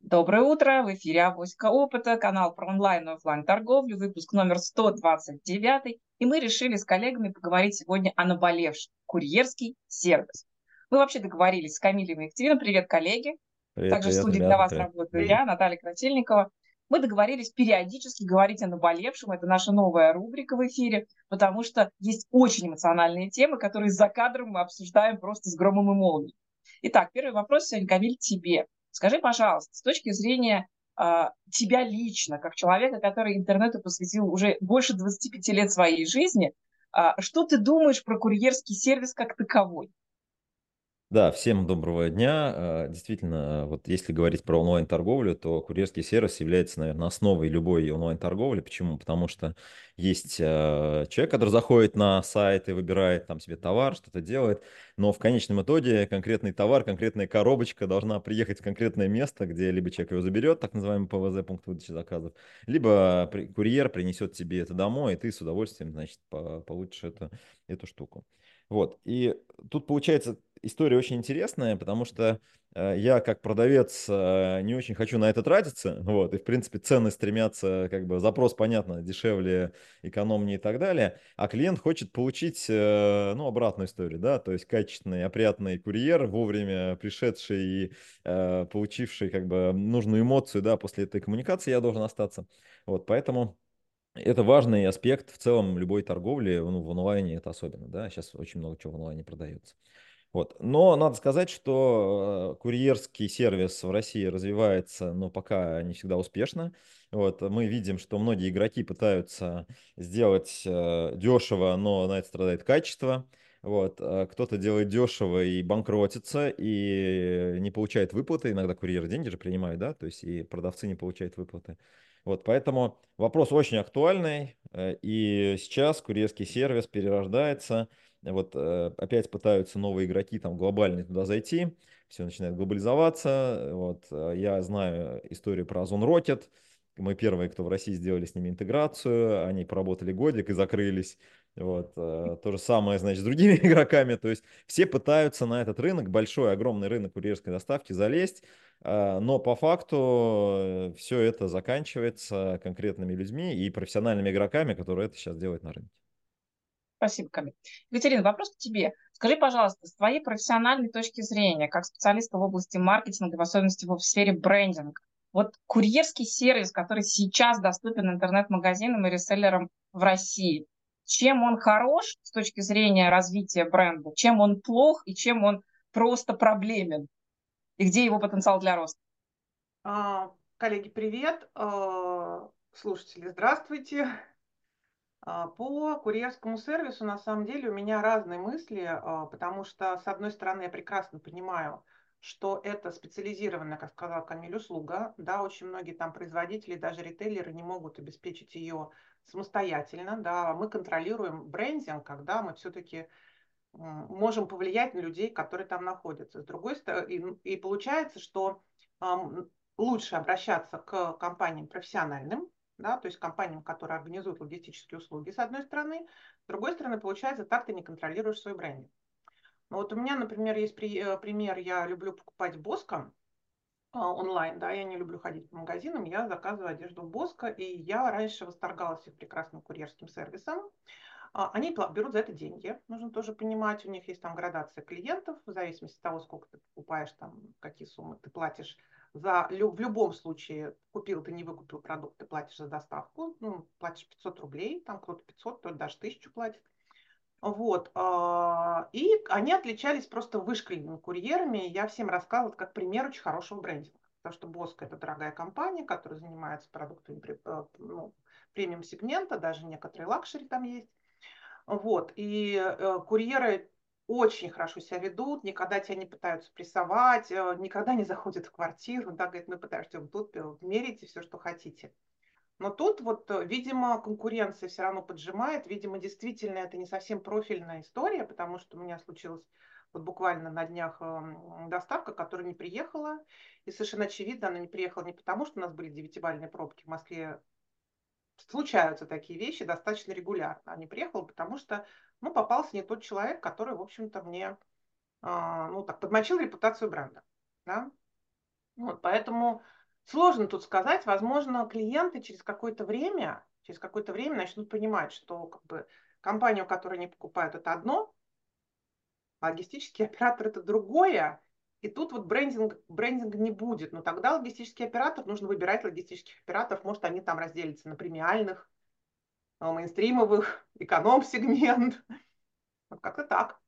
Доброе утро, в эфире «Авоська опыта», канал про онлайн и офлайн торговлю, выпуск номер 129. И мы решили с коллегами поговорить сегодня о наболевшем – курьерский сервис. Мы вообще договорились с Камилей и Екатериной. Привет, коллеги. Привет, Также привет, в студии для вас привет. работаю я, Наталья Красильникова. Мы договорились периодически говорить о наболевшем. Это наша новая рубрика в эфире, потому что есть очень эмоциональные темы, которые за кадром мы обсуждаем просто с громом и молнией. Итак, первый вопрос сегодня, Камиль, тебе. Скажи, пожалуйста, с точки зрения э, тебя лично, как человека, который интернету посвятил уже больше 25 лет своей жизни, э, что ты думаешь про курьерский сервис как таковой? Да, всем доброго дня. А, Действительно, вот если говорить про онлайн-торговлю, то курьерский сервис является, наверное, основой любой онлайн-торговли. Почему? Потому что есть а, человек, который заходит на сайт и выбирает там себе товар, что-то делает, но в конечном итоге конкретный товар, конкретная коробочка должна приехать в конкретное место, где либо человек его заберет, так называемый ПВЗ, пункт выдачи заказов, либо курьер принесет тебе это домой, и ты с удовольствием, значит, по- получишь это, эту штуку. Вот, и тут получается история очень интересная, потому что э, я как продавец э, не очень хочу на это тратиться, вот, и в принципе цены стремятся, как бы запрос, понятно, дешевле, экономнее и так далее, а клиент хочет получить, э, ну, обратную историю, да, то есть качественный, опрятный курьер, вовремя пришедший и э, получивший, как бы, нужную эмоцию, да, после этой коммуникации я должен остаться, вот, поэтому... Это важный аспект в целом любой торговли, ну, в онлайне это особенно, да, сейчас очень много чего в онлайне продается. Вот. Но надо сказать, что э, курьерский сервис в России развивается, но пока не всегда успешно. Вот. Мы видим, что многие игроки пытаются сделать э, дешево, но на это страдает качество. Вот. а Кто-то делает дешево и банкротится, и не получает выплаты. Иногда курьеры деньги же принимают, да, то есть и продавцы не получают выплаты. Вот, поэтому вопрос очень актуальный, э, и сейчас курьерский сервис перерождается. Вот э, опять пытаются новые игроки там глобальные туда зайти, все начинает глобализоваться. Вот, э, я знаю историю про Озон Rocket. Мы первые, кто в России сделали с ними интеграцию, они поработали годик и закрылись. Вот, э, то же самое, значит, с другими игроками. То есть все пытаются на этот рынок, большой, огромный рынок курьерской доставки залезть, а, но по факту все это заканчивается конкретными людьми и профессиональными игроками, которые это сейчас делают на рынке. Спасибо, Камиль. Екатерина, вопрос к тебе. Скажи, пожалуйста, с твоей профессиональной точки зрения, как специалиста в области маркетинга, в особенности в сфере брендинга, вот курьерский сервис, который сейчас доступен интернет-магазинам и реселлерам в России, чем он хорош с точки зрения развития бренда, чем он плох и чем он просто проблемен, и где его потенциал для роста? А, Коллеги, привет. А, Слушатели, здравствуйте. А, По курьерскому сервису на самом деле у меня разные мысли, а, потому что, с одной стороны, я прекрасно понимаю, что это специализированная, как сказала Камиль, услуга. Да, очень многие там производители, даже ритейлеры не могут обеспечить ее самостоятельно. Да, мы контролируем брендинг, когда мы все-таки можем повлиять на людей, которые там находятся. С другой стороны, и, и получается, что лучше обращаться к компаниям профессиональным, да, то есть компаниям, которые организуют логистические услуги, с одной стороны. С другой стороны, получается, так ты не контролируешь свой бренд. Ну, вот у меня, например, есть при, э, пример, я люблю покупать Боско а, онлайн, да, я не люблю ходить по магазинам, я заказываю одежду в Боско, и я раньше восторгалась их прекрасным курьерским сервисом. А, они берут за это деньги, нужно тоже понимать, у них есть там градация клиентов, в зависимости от того, сколько ты покупаешь, там, какие суммы ты платишь за, в любом случае, купил ты, не выкупил продукт, ты платишь за доставку, ну, платишь 500 рублей, там кто-то 500, кто-то даже 1000 платит. Вот. А, и они отличались просто вышколенными курьерами. Я всем рассказывала как пример очень хорошего брендинга. Потому что Боско – это дорогая компания, которая занимается продуктами э, ну, премиум-сегмента, даже некоторые luxury там есть. Вот. И э, курьеры очень хорошо себя ведут, никогда тебя не пытаются прессовать, э, никогда не заходят в квартиру, да, говорят, мы пытаемся тут мерите все, что хотите. Но тут вот, э, видимо, конкуренция все равно поджимает, видимо, действительно это не совсем профильная история, потому что у меня случилась вот буквально на днях эм, доставка, которая не приехала, и совершенно очевидно, она не приехала не потому, что у нас были девятибальные пробки в Москве, случаются такие вещи достаточно регулярно. А не приехала, потому что ну, попался не тот человек, который, в общем-то, мне ну, так, подмочил репутацию бренда. Да? Вот, поэтому сложно тут сказать. Возможно, клиенты через какое-то время, через какое-то время начнут понимать, что как бы компания, у которой они покупают, это одно, а логистический оператор это другое. И тут вот брендинг, брендинг не будет. Но тогда логистический оператор, нужно выбирать логистических операторов. Может, они там разделятся на премиальных, мейнстримовых, эконом-сегмент. Вот как-то так.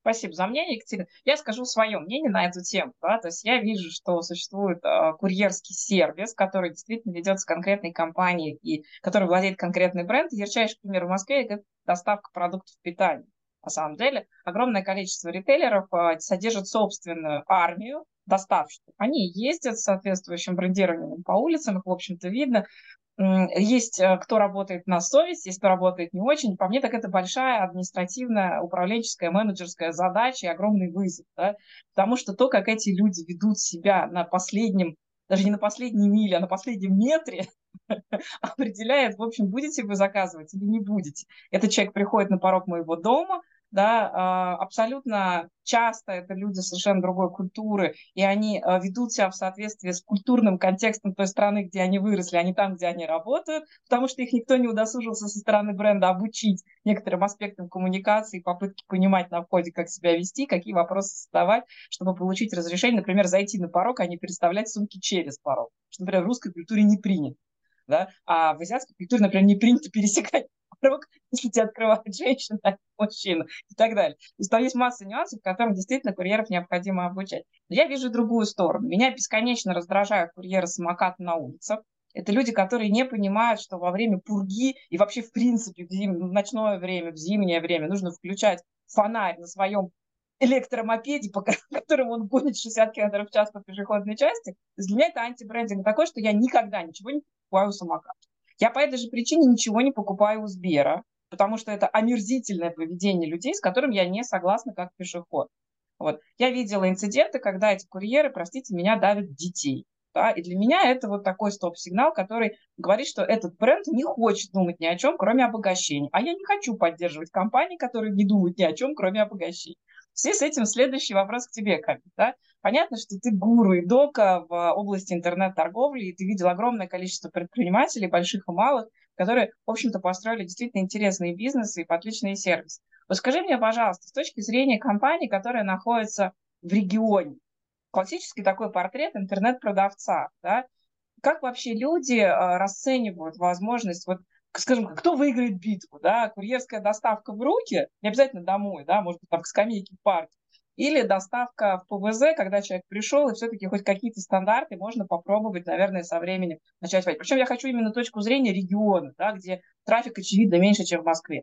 Спасибо за мнение, Екатерина. Я скажу свое мнение на эту тему. Да? То есть я вижу, что существует э, курьерский сервис, который действительно ведется конкретной компанией и который владеет конкретный бренд. Ярчайший пример в Москве – это доставка продуктов питания. На самом деле огромное количество ритейлеров э, содержит собственную армию доставщиков. Они ездят с соответствующим брендированием по улицам, их, в общем-то, видно. Есть э, кто работает на совесть, есть кто работает не очень. По мне, так это большая административная, управленческая, менеджерская задача и огромный вызов. Да? Потому что то, как эти люди ведут себя на последнем, даже не на последней миле, а на последнем метре, определяет, в общем, будете вы заказывать или не будете. Этот человек приходит на порог моего дома, да, а, абсолютно часто это люди совершенно другой культуры, и они а, ведут себя в соответствии с культурным контекстом той страны, где они выросли, а не там, где они работают, потому что их никто не удосужился со стороны бренда обучить некоторым аспектам коммуникации, попытки понимать на входе, как себя вести, какие вопросы задавать, чтобы получить разрешение, например, зайти на порог, а не переставлять сумки через порог, что, например, в русской культуре не принято. Да? А в азиатской культуре, например, не принято пересекать порог, если тебя открывает женщина, а мужчина и так далее. То есть там есть масса нюансов, которым действительно курьеров необходимо обучать. Но я вижу другую сторону. Меня бесконечно раздражают курьеры самоката на улицах. Это люди, которые не понимают, что во время пурги и вообще в принципе в, зим... в ночное время, в зимнее время нужно включать фонарь на своем электромопеде, по которому он гонит 60 км в час по пешеходной части. То есть для меня это антибрендинг такой, что я никогда ничего не покупаю у самоката. Я по этой же причине ничего не покупаю у Сбера, потому что это омерзительное поведение людей, с которым я не согласна как пешеход. Вот. Я видела инциденты, когда эти курьеры, простите меня, давят детей. Да? И для меня это вот такой стоп-сигнал, который говорит, что этот бренд не хочет думать ни о чем, кроме обогащения. А я не хочу поддерживать компании, которые не думают ни о чем, кроме обогащения. В связи с этим следующий вопрос к тебе, Камиль. Да? Понятно, что ты гуру и дока в области интернет-торговли, и ты видел огромное количество предпринимателей, больших и малых, которые, в общем-то, построили действительно интересные бизнесы и отличный сервис. Вот скажи мне, пожалуйста, с точки зрения компании, которая находится в регионе, классический такой портрет интернет-продавца, да, как вообще люди э, расценивают возможность вот скажем, кто выиграет битву, да, курьерская доставка в руки, не обязательно домой, да, может быть, там к скамейке в парке, или доставка в ПВЗ, когда человек пришел, и все-таки хоть какие-то стандарты можно попробовать, наверное, со временем начать вводить. Причем я хочу именно точку зрения региона, да, где трафик, очевидно, меньше, чем в Москве.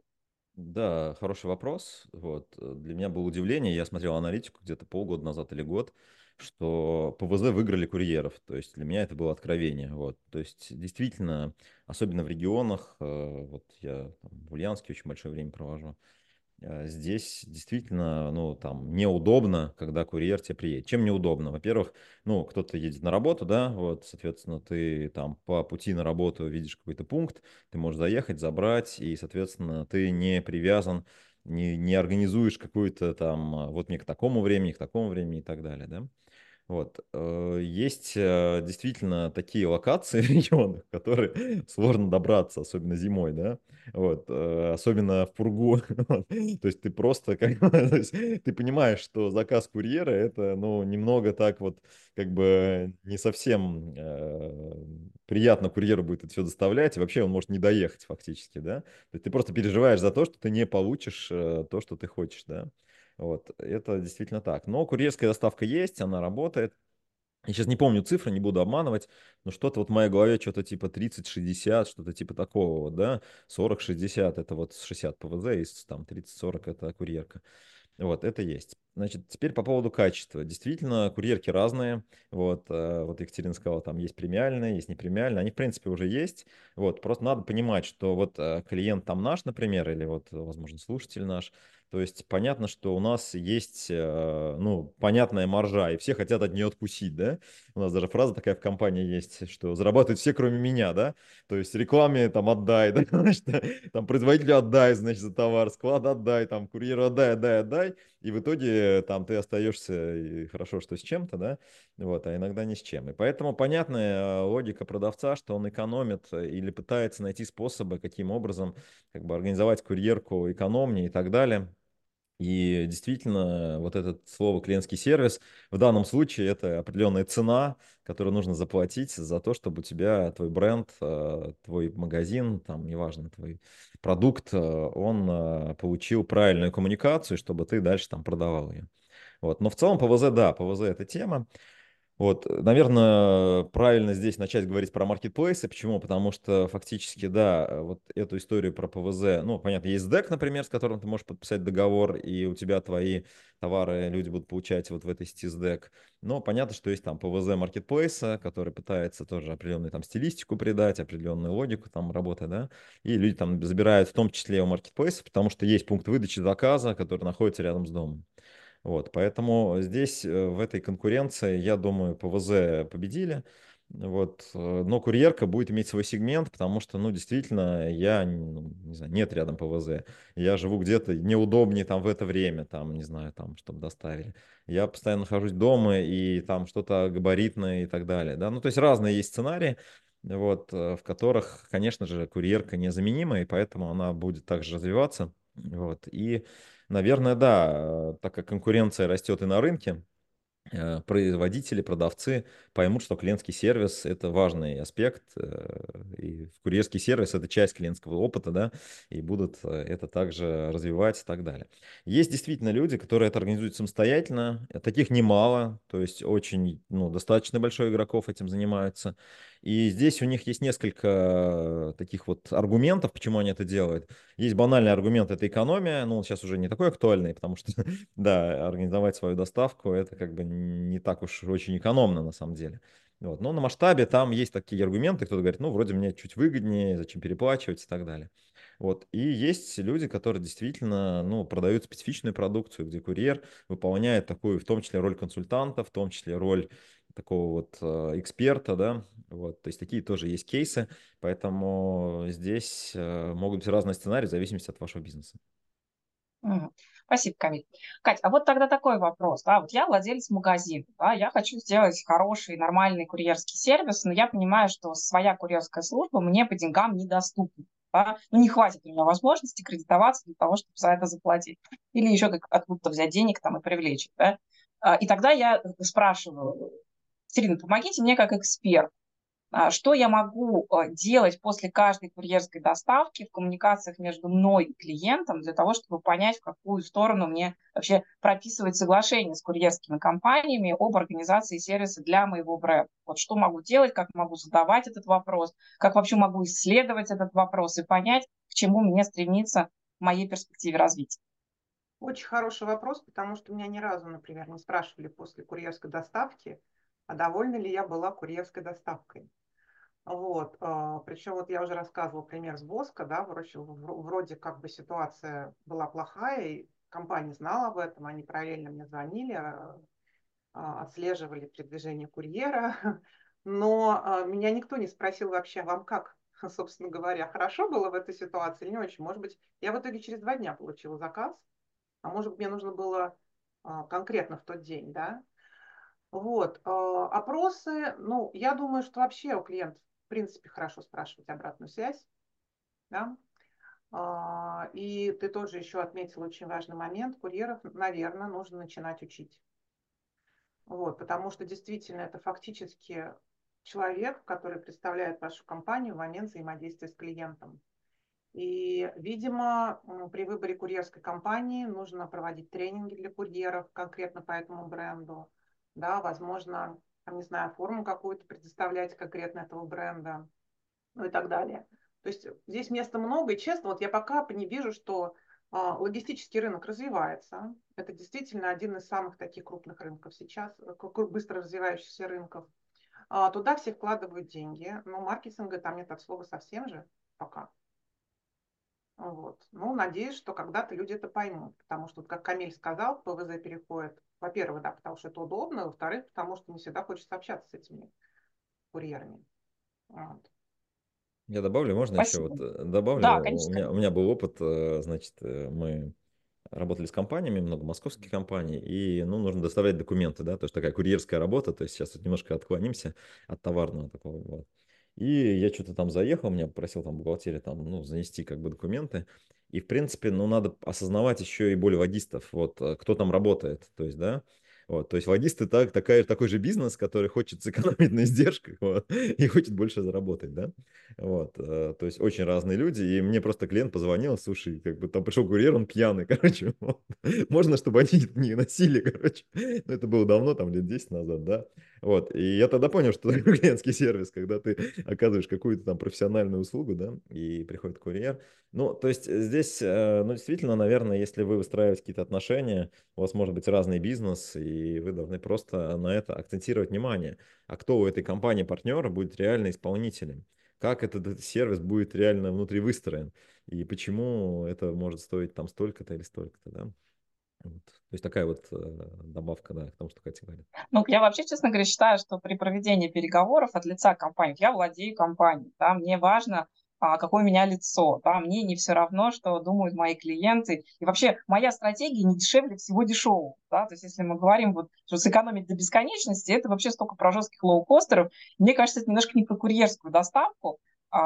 Да, хороший вопрос. Вот. Для меня было удивление, я смотрел аналитику где-то полгода назад или год, что ПВЗ выиграли курьеров. То есть для меня это было откровение. Вот. То есть действительно, особенно в регионах, э, вот я там, в Ульяновске очень большое время провожу, э, здесь действительно, ну, там, неудобно, когда курьер тебе приедет. Чем неудобно? Во-первых, ну, кто-то едет на работу, да, вот, соответственно, ты там по пути на работу видишь какой-то пункт, ты можешь заехать, забрать, и, соответственно, ты не привязан не, не организуешь какую-то там, а, вот мне к такому времени, к такому времени и так далее, да. Вот. Э, есть э, действительно такие локации в регионах, которые сложно добраться, особенно зимой, да, вот, э, особенно в Пургу. То есть ты просто, как ты понимаешь, что заказ курьера это, ну, немного так вот, как бы не совсем приятно курьеру будет это все доставлять, и вообще он может не доехать фактически, да. То есть ты просто переживаешь за то, что ты не получишь то, что ты хочешь, да. Вот, это действительно так. Но курьерская доставка есть, она работает. Я сейчас не помню цифры, не буду обманывать, но что-то вот в моей голове что-то типа 30-60, что-то типа такого вот, да, 40-60 это вот 60 ПВЗ, и там 30-40 это курьерка. Вот, это есть. Значит, теперь по поводу качества. Действительно, курьерки разные. Вот, э, вот Екатерина сказала, там есть премиальные, есть непремиальные. Они, в принципе, уже есть. Вот, просто надо понимать, что вот э, клиент там наш, например, или вот, возможно, слушатель наш, то есть понятно, что у нас есть, э, ну, понятная маржа, и все хотят от нее откусить, да? У нас даже фраза такая в компании есть, что зарабатывают все, кроме меня, да? То есть рекламе там отдай, да? Там производителю отдай, значит, за товар, склад отдай, там курьеру отдай, отдай, отдай. и в итоге там ты остаешься, и хорошо, что с чем-то, да, вот, а иногда ни с чем. И поэтому понятная логика продавца, что он экономит или пытается найти способы, каким образом как бы организовать курьерку экономнее и так далее. И действительно, вот это слово клиентский сервис, в данном случае это определенная цена, которую нужно заплатить за то, чтобы у тебя твой бренд, э, твой магазин, там, неважно, твой продукт, э, он э, получил правильную коммуникацию, чтобы ты дальше там продавал ее. Вот. Но в целом ПВЗ, да, ПВЗ это тема. Вот, наверное, правильно здесь начать говорить про маркетплейсы. Почему? Потому что фактически, да, вот эту историю про ПВЗ, ну, понятно, есть ДЭК, например, с которым ты можешь подписать договор, и у тебя твои товары люди будут получать вот в этой сети с ДЭК. Но понятно, что есть там ПВЗ маркетплейса, который пытается тоже определенную там стилистику придать, определенную логику там работы, да, и люди там забирают в том числе у маркетплейса, потому что есть пункт выдачи заказа, который находится рядом с домом. Вот, поэтому здесь, э, в этой конкуренции, я думаю, ПВЗ победили. Вот, э, но курьерка будет иметь свой сегмент, потому что, ну, действительно, я, ну, не знаю, нет рядом ПВЗ. Я живу где-то неудобнее там в это время, там, не знаю, там, чтобы доставили. Я постоянно нахожусь дома, и там что-то габаритное и так далее, да. Ну, то есть разные есть сценарии, вот, э, в которых, конечно же, курьерка незаменима, и поэтому она будет также развиваться, вот, и Наверное, да, так как конкуренция растет и на рынке, Э, производители, продавцы поймут, что клиентский сервис – это важный аспект, э, и курьерский сервис – это часть клиентского опыта, да, и будут э, это также развивать и так далее. Есть действительно люди, которые это организуют самостоятельно, таких немало, то есть очень, ну, достаточно большой игроков этим занимаются, и здесь у них есть несколько таких вот аргументов, почему они это делают. Есть банальный аргумент – это экономия, но он сейчас уже не такой актуальный, потому что, да, организовать свою доставку – это как бы не так уж очень экономно на самом деле. Вот. Но на масштабе там есть такие аргументы, кто-то говорит, ну, вроде мне чуть выгоднее, зачем переплачивать и так далее. Вот. И есть люди, которые действительно ну, продают специфичную продукцию, где курьер выполняет такую, в том числе, роль консультанта, в том числе роль такого вот э, эксперта, да, вот, то есть такие тоже есть кейсы, поэтому здесь э, могут быть разные сценарии в зависимости от вашего бизнеса. Спасибо, Камиль. Кать, а вот тогда такой вопрос. Да? Вот я владелец магазина, да, я хочу сделать хороший, нормальный курьерский сервис, но я понимаю, что своя курьерская служба мне по деньгам недоступна. Да? Ну, не хватит у меня возможности кредитоваться для того, чтобы за это заплатить. Или еще как откуда-то взять денег там и привлечь. Да? А, и тогда я спрашиваю, Сирина, помогите мне как эксперт. А, что я могу э, делать после каждой курьерской доставки в коммуникациях между мной и клиентом для того, чтобы понять, в какую сторону мне вообще прописывать соглашение с курьерскими компаниями об организации сервиса для моего бренда. Вот что могу делать, как могу задавать этот вопрос, как вообще могу исследовать этот вопрос и понять, к чему мне стремиться в моей перспективе развития. Очень хороший вопрос, потому что меня ни разу, например, не спрашивали после курьерской доставки, а довольна ли я была курьерской доставкой. Вот, а, причем вот я уже рассказывала пример с Боско, да, вроде, как бы ситуация была плохая, и компания знала об этом, они параллельно мне звонили, а, а, отслеживали передвижение курьера, но меня никто не спросил вообще, вам как, собственно говоря, хорошо было в этой ситуации или не очень. Может быть, я в итоге через два дня получила заказ, а может быть, мне нужно было конкретно в тот день, да. Вот, опросы, ну, я думаю, что вообще у клиентов в принципе, хорошо спрашивать обратную связь. Да? А, и ты тоже еще отметил очень важный момент. Курьеров, наверное, нужно начинать учить. Вот, потому что действительно это фактически человек, который представляет вашу компанию в момент взаимодействия с клиентом. И, видимо, при выборе курьерской компании нужно проводить тренинги для курьеров конкретно по этому бренду. Да, возможно, там, не знаю, форму какую-то предоставлять конкретно этого бренда, ну и так далее. То есть здесь места много, и честно, вот я пока не вижу, что а, логистический рынок развивается. Это действительно один из самых таких крупных рынков сейчас, э, быстро развивающихся рынков. А, туда все вкладывают деньги, но маркетинга там нет от слова совсем же пока. Вот. Ну, надеюсь, что когда-то люди это поймут, потому что, как Камиль сказал, ПВЗ переходит во-первых, да, потому что это удобно, во-вторых, потому что не всегда хочется общаться с этими курьерами. Вот. Я добавлю, можно Спасибо. еще вот э, добавлю? Да, конечно. У меня, у меня был опыт, э, значит, э, мы работали с компаниями, много московских компаний, и, ну, нужно доставлять документы, да, то есть такая курьерская работа, то есть сейчас вот немножко отклонимся от товарного такого, вот. И я что-то там заехал, меня попросил там бухгалтерия там, ну, занести как бы документы, и, в принципе, ну, надо осознавать еще и боль водистов, вот, э, кто там работает, то есть, да, вот, то есть водисты так, такая, такой же бизнес, который хочет сэкономить на издержках вот, и хочет больше заработать, да. Вот, э, то есть очень разные люди, и мне просто клиент позвонил, слушай, как бы там пришел курьер, он пьяный, короче, вот. можно, чтобы они не носили, короче. Ну, это было давно, там лет 10 назад, да. Вот, и я тогда понял, что клиентский сервис, когда ты оказываешь какую-то там профессиональную услугу, да, и приходит курьер. Ну, то есть здесь, э, ну, действительно, наверное, если вы выстраиваете какие-то отношения, у вас может быть разный бизнес, и вы должны просто на это акцентировать внимание. А кто у этой компании партнера будет реально исполнителем? Как этот сервис будет реально внутри выстроен? И почему это может стоить там столько-то или столько-то, да? Вот. То есть такая вот э, добавка, да, к тому, что Катя говорит. Ну, я вообще, честно говоря, считаю, что при проведении переговоров от лица компании, я владею компанией, да, мне важно, а, какое у меня лицо, да, мне не все равно, что думают мои клиенты. И вообще моя стратегия не дешевле всего дешевого, да, то есть если мы говорим вот, что сэкономить до бесконечности, это вообще столько про жестких лоукостеров. Мне кажется, это немножко не про курьерскую доставку,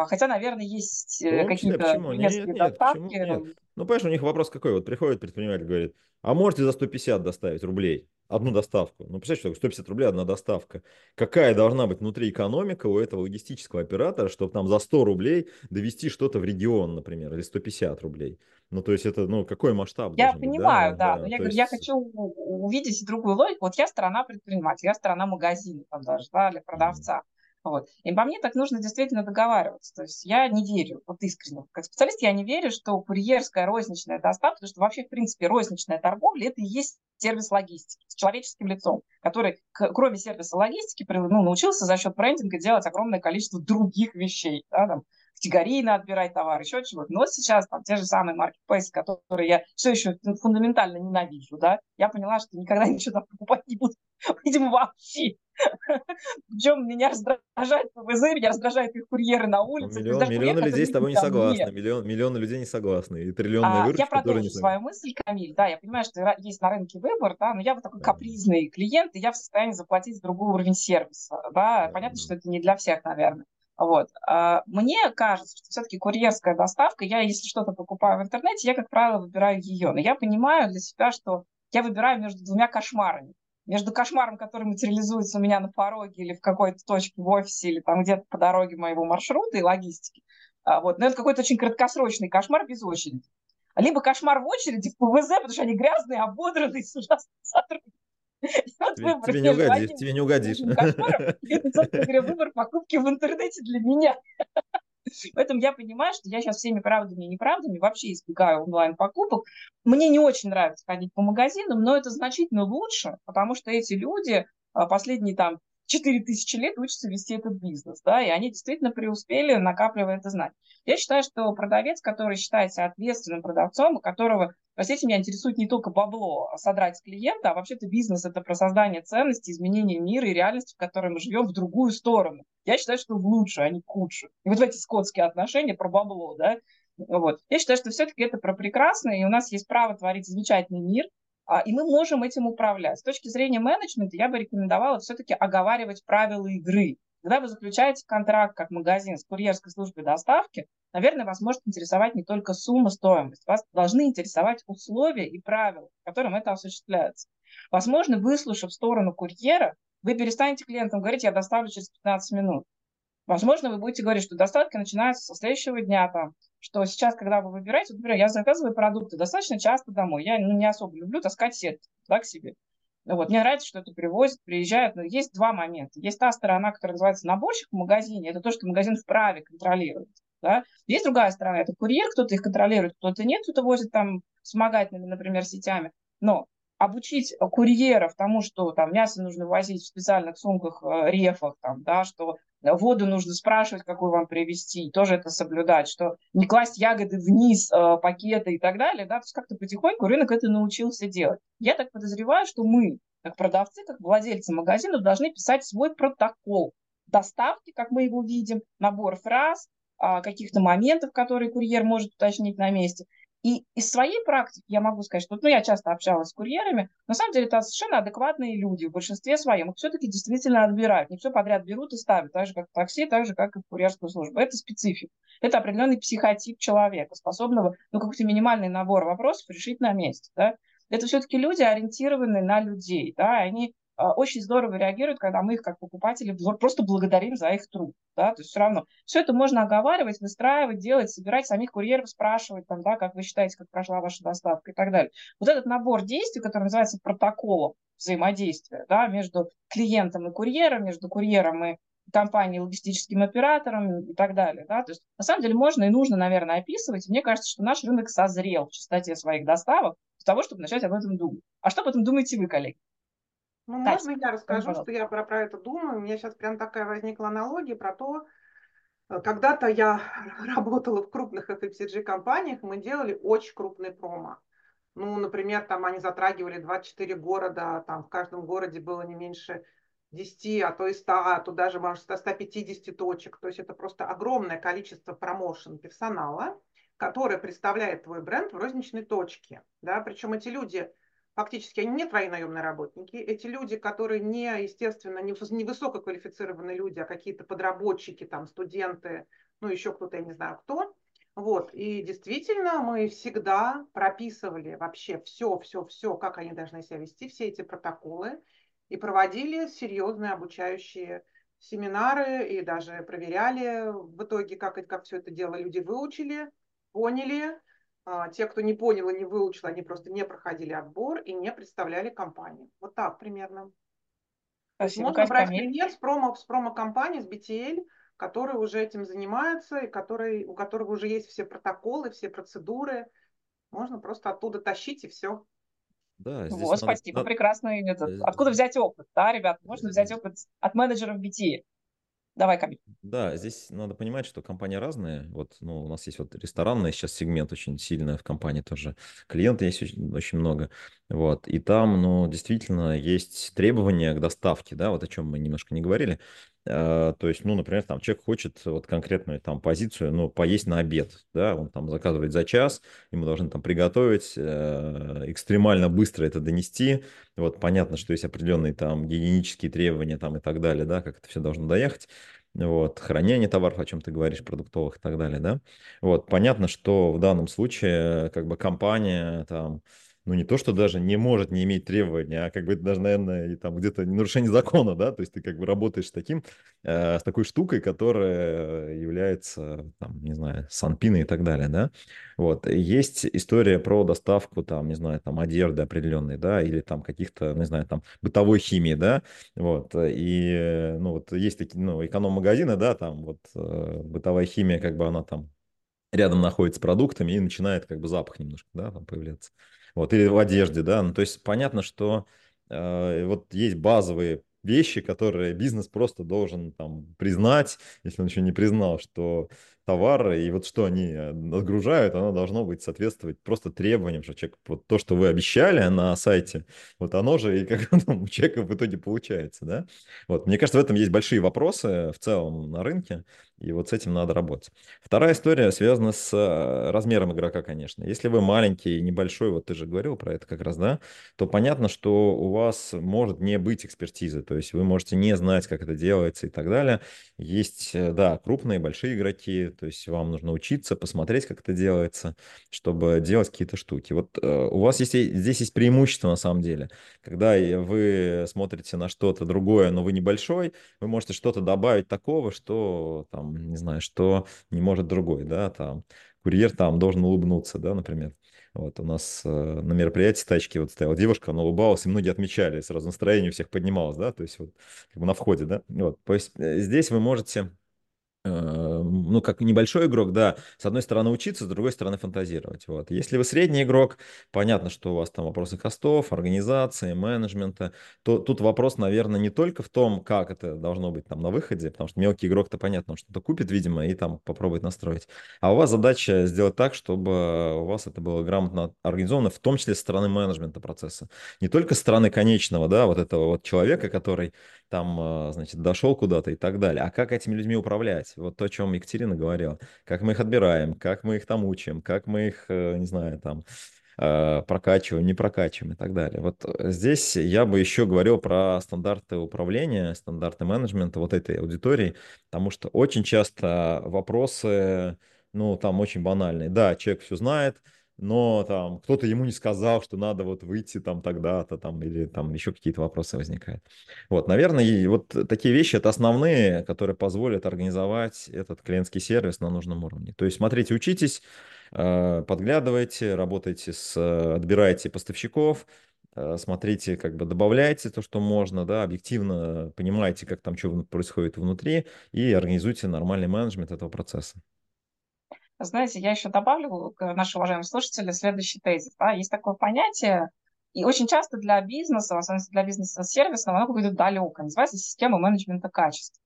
хотя, наверное, есть э, какие-то курьерские доставки. Нет, нет. Ну, понимаешь, у них вопрос какой? Вот приходит предприниматель, говорит, а можете за 150 доставить рублей? Одну доставку. Ну, представляешь, что 150 рублей одна доставка. Какая должна быть внутри экономика у этого логистического оператора, чтобы там за 100 рублей довести что-то в регион, например, или 150 рублей? Ну, то есть это, ну, какой масштаб Я понимаю, быть, да, да, но я говорю, есть... я хочу увидеть другую логику. Вот я сторона предпринимателя, я сторона магазина там даже, да, для продавца. Mm-hmm. Вот. И по мне так нужно действительно договариваться. То есть я не верю, вот искренне, как специалист, я не верю, что курьерская розничная доставка, потому что вообще, в принципе, розничная торговля – это и есть сервис логистики с человеческим лицом, который, кроме сервиса логистики, ну, научился за счет брендинга делать огромное количество других вещей. Да, там, категорийно отбирать товар, еще чего-то. Но сейчас там те же самые маркетплейсы, которые я все еще фундаментально ненавижу, да, я поняла, что никогда ничего там покупать не буду, видимо, вообще. Причем меня раздражает ПВЗ, меня раздражают их курьеры на улице. Миллион, миллионы людей с тобой не согласны. Миллион, миллионы людей не согласны. И триллионные а, выручки, Я продолжу свою мысль, Камиль. Да, я понимаю, что есть на рынке выбор, да, но я вот такой капризный клиент, и я в состоянии заплатить другой уровень сервиса. Да, понятно, что это не для всех, наверное. Вот. А, мне кажется, что все-таки курьерская доставка, я, если что-то покупаю в интернете, я, как правило, выбираю ее. Но я понимаю для себя, что я выбираю между двумя кошмарами. Между кошмаром, который материализуется у меня на пороге или в какой-то точке в офисе, или там где-то по дороге моего маршрута и логистики. А, вот. Но это какой-то очень краткосрочный кошмар без очереди. Либо кошмар в очереди в ПВЗ, потому что они грязные, ободранные, с ужасным сотрудниками. Тебе, не угодишь, тебе не угодишь. Это, выбор покупки в интернете для меня. Поэтому я понимаю, что я сейчас всеми правдами и неправдами вообще избегаю онлайн-покупок. Мне не очень нравится ходить по магазинам, но это значительно лучше, потому что эти люди а, последние там 4000 лет учатся вести этот бизнес, да, и они действительно преуспели, накапливая это знание. Я считаю, что продавец, который считается ответственным продавцом, у которого, простите, меня интересует не только бабло содрать с клиента, а вообще-то бизнес – это про создание ценностей, изменение мира и реальности, в которой мы живем, в другую сторону. Я считаю, что в лучшую, а не в худшую. И вот эти скотские отношения про бабло, да, вот. Я считаю, что все-таки это про прекрасное, и у нас есть право творить замечательный мир, а, и мы можем этим управлять. С точки зрения менеджмента я бы рекомендовала все-таки оговаривать правила игры. Когда вы заключаете контракт как магазин с курьерской службой доставки, наверное, вас может интересовать не только сумма, стоимость. Вас должны интересовать условия и правила, которым это осуществляется. Возможно, выслушав сторону курьера, вы перестанете клиентам говорить, я доставлю через 15 минут. Возможно, вы будете говорить, что доставка начинается со следующего дня, там, что сейчас, когда вы выбираете, например, я заказываю продукты достаточно часто домой. Я ну, не особо люблю таскать сетки да, к себе. Вот. Мне нравится, что это привозят, приезжают. Но есть два момента. Есть та сторона, которая называется наборщик в магазине. Это то, что магазин вправе контролировать. Да? Есть другая сторона, это курьер, кто-то их контролирует, кто-то нет, кто-то возит там вспомогательными, например, сетями. Но обучить курьеров тому, что там мясо нужно возить в специальных сумках, э, рефах, там, да, что воду нужно спрашивать, какую вам привезти, тоже это соблюдать, что не класть ягоды вниз, э, пакеты и так далее, да, то есть как-то потихоньку рынок это научился делать. Я так подозреваю, что мы, как продавцы, как владельцы магазинов, должны писать свой протокол доставки, как мы его видим, набор фраз, э, каких-то моментов, которые курьер может уточнить на месте. И из своей практики я могу сказать, что ну, я часто общалась с курьерами, на самом деле это совершенно адекватные люди в большинстве своем. Их все-таки действительно отбирают. Не все подряд берут и ставят, так же, как в такси, так же, как и в курьерскую службу. Это специфика. Это определенный психотип человека, способного ну, какой-то минимальный набор вопросов решить на месте. Да? Это все-таки люди, ориентированные на людей. Да? Они очень здорово реагируют, когда мы их как покупатели просто благодарим за их труд. Да? То есть все равно все это можно оговаривать, выстраивать, делать, собирать, самих курьеров спрашивать, там, да, как вы считаете, как прошла ваша доставка и так далее. Вот этот набор действий, который называется протоколом взаимодействия да, между клиентом и курьером, между курьером и компанией, логистическим оператором и так далее. Да? То есть, на самом деле можно и нужно, наверное, описывать. мне кажется, что наш рынок созрел в частоте своих доставок для того, чтобы начать об этом думать. А что об этом думаете вы, коллеги? Ну, Кать, можно я расскажу, что я про, про это думаю? У меня сейчас прям такая возникла аналогия про то, э, когда-то я работала в крупных FMCG-компаниях, мы делали очень крупный промо. Ну, например, там они затрагивали 24 города, там в каждом городе было не меньше 10, а то и 100, а то даже, может, 150 точек. То есть это просто огромное количество промоушен персонала, которое представляет твой бренд в розничной точке. Да? Причем эти люди фактически они не твои наемные работники. Эти люди, которые не, естественно, не, не высококвалифицированные люди, а какие-то подработчики, там, студенты, ну, еще кто-то, я не знаю кто. Вот, и действительно мы всегда прописывали вообще все, все, все, как они должны себя вести, все эти протоколы, и проводили серьезные обучающие семинары, и даже проверяли в итоге, как, как все это дело люди выучили, поняли, те, кто не понял и не выучил, они просто не проходили отбор и не представляли компанию. Вот так примерно. Спасибо, Можно Кать, брать пример с промо, с промо-компании, с BTL, которые уже этим занимаются, и которые, у которых уже есть все протоколы, все процедуры. Можно просто оттуда тащить и все. Да, здесь вот, надо, спасибо, прекрасно. Откуда взять опыт, да, ребят? Можно взять опыт от менеджеров BTL. Давай, Камиль. Да, здесь надо понимать, что компании разные. Вот, ну, у нас есть вот ресторанный сейчас сегмент очень сильный в компании тоже. Клиенты есть очень, очень много. Вот, и там, ну, действительно есть требования к доставке, да, вот о чем мы немножко не говорили. А, то есть, ну, например, там человек хочет вот конкретную там позицию, ну, поесть на обед, да, он там заказывает за час, ему должны там приготовить, э, экстремально быстро это донести. Вот понятно, что есть определенные там гигиенические требования там и так далее, да, как это все должно доехать вот, хранение товаров, о чем ты говоришь, продуктовых и так далее, да. Вот, понятно, что в данном случае как бы компания там, ну, не то, что даже не может не иметь требований, а как бы это даже, наверное, и там где-то нарушение закона, да, то есть ты как бы работаешь с таким, э, с такой штукой, которая является, там, не знаю, санпиной и так далее, да. Вот, есть история про доставку, там, не знаю, там, одежды определенной, да, или там каких-то, не знаю, там, бытовой химии, да, вот, и, ну, вот есть такие, ну, эконом-магазины, да, там, вот, э, бытовая химия, как бы она там рядом находится с продуктами и начинает как бы запах немножко, да, там появляться вот, или в одежде, да, ну, то есть понятно, что э, вот есть базовые вещи, которые бизнес просто должен там признать, если он еще не признал, что товары, и вот что они э, отгружают, оно должно быть соответствовать просто требованиям, что человек, вот то, что вы обещали на сайте, вот оно же и как там, у человека в итоге получается, да. Вот, мне кажется, в этом есть большие вопросы в целом на рынке, и вот с этим надо работать. Вторая история связана с э, размером игрока, конечно. Если вы маленький, небольшой, вот ты же говорил про это как раз, да, то понятно, что у вас может не быть экспертизы, то есть вы можете не знать, как это делается и так далее. Есть, э, да, крупные, большие игроки, то есть вам нужно учиться, посмотреть, как это делается, чтобы делать какие-то штуки. Вот э, у вас есть, здесь есть преимущество на самом деле. Когда вы смотрите на что-то другое, но вы небольшой, вы можете что-то добавить такого, что там, не знаю, что не может другой, да, там курьер там должен улыбнуться, да, например. Вот у нас э, на мероприятии тачки вот стояла девушка, она улыбалась, и многие отмечали, сразу настроение у всех поднималось, да, то есть вот как бы на входе, да. Вот, то есть э, здесь вы можете Э, ну, как небольшой игрок, да, с одной стороны учиться, с другой стороны фантазировать. Вот. Если вы средний игрок, понятно, что у вас там вопросы костов, организации, менеджмента, то тут вопрос, наверное, не только в том, как это должно быть там на выходе, потому что мелкий игрок-то понятно, он что-то купит, видимо, и там попробует настроить. А у вас задача сделать так, чтобы у вас это было грамотно организовано, в том числе со стороны менеджмента процесса. Не только со стороны конечного, да, вот этого вот человека, который там, э, значит, дошел куда-то и так далее, а как этими людьми управлять. Вот то, о чем Екатерина говорила. Как мы их отбираем, как мы их там учим, как мы их, э, не знаю, там э, прокачиваем, не прокачиваем и так далее. Вот э, здесь я бы еще говорил про стандарты управления, стандарты менеджмента вот этой аудитории, потому что очень часто вопросы, ну, там очень банальные. Да, человек все знает, но там кто-то ему не сказал, что надо вот выйти там тогда-то, там, или там еще какие-то вопросы возникают. Вот, наверное, и вот такие вещи это основные, которые позволят организовать этот клиентский сервис на нужном уровне. То есть, смотрите, учитесь, э, подглядывайте, работайте с, отбирайте поставщиков, э, смотрите, как бы добавляйте то, что можно, да, объективно понимаете, как там что происходит внутри, и организуйте нормальный менеджмент этого процесса. Знаете, я еще добавлю к нашим уважаемым слушателям следующий тезис. Да? Есть такое понятие, и очень часто для бизнеса, в основном для бизнеса сервисного, оно какое-то далекое, называется система менеджмента качества.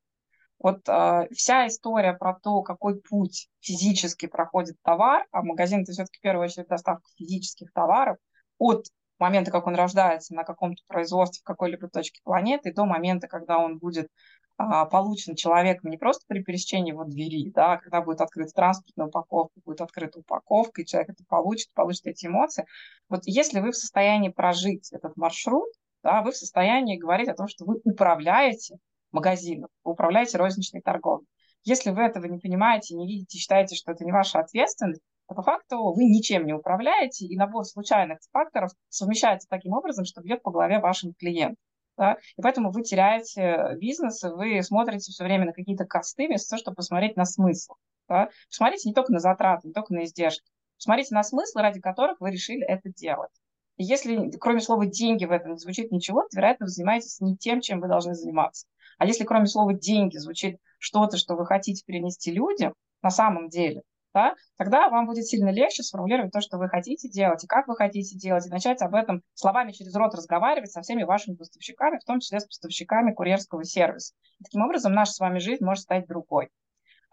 Вот э, вся история про то, какой путь физически проходит товар, а магазин это все-таки в первую очередь доставка физических товаров от момента, как он рождается на каком-то производстве в какой-либо точке планеты, до момента, когда он будет получен человеком не просто при пересечении его двери, да, а когда будет открыта транспортная упаковка, будет открыта упаковка, и человек это получит, получит эти эмоции. Вот если вы в состоянии прожить этот маршрут, да, вы в состоянии говорить о том, что вы управляете магазином, управляете розничной торговлей. Если вы этого не понимаете, не видите, считаете, что это не ваша ответственность, то по факту вы ничем не управляете, и набор случайных факторов совмещается таким образом, что бьет по голове вашим клиентам да, и поэтому вы теряете бизнес, и вы смотрите все время на какие-то косты, вместо того, чтобы посмотреть на смысл. Да. Посмотрите не только на затраты, не только на издержки, посмотрите на смыслы, ради которых вы решили это делать. И если кроме слова «деньги» в этом не звучит ничего, то, вероятно, вы занимаетесь не тем, чем вы должны заниматься. А если кроме слова «деньги» звучит что-то, что вы хотите перенести людям, на самом деле, да, тогда вам будет сильно легче сформулировать то, что вы хотите делать, и как вы хотите делать, и начать об этом словами через рот разговаривать со всеми вашими поставщиками, в том числе с поставщиками курьерского сервиса. И таким образом наша с вами жизнь может стать другой.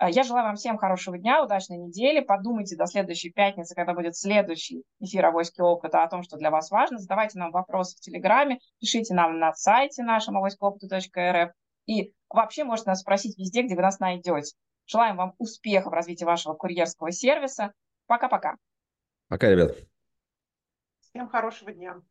А, я желаю вам всем хорошего дня, удачной недели. Подумайте до следующей пятницы, когда будет следующий эфир «Авоськи опыта» о том, что для вас важно. Задавайте нам вопросы в Телеграме, пишите нам на сайте нашем авоськоопыта.рф. И вообще можете нас спросить везде, где вы нас найдете. Желаем вам успеха в развитии вашего курьерского сервиса. Пока-пока. Пока, ребят. Всем хорошего дня.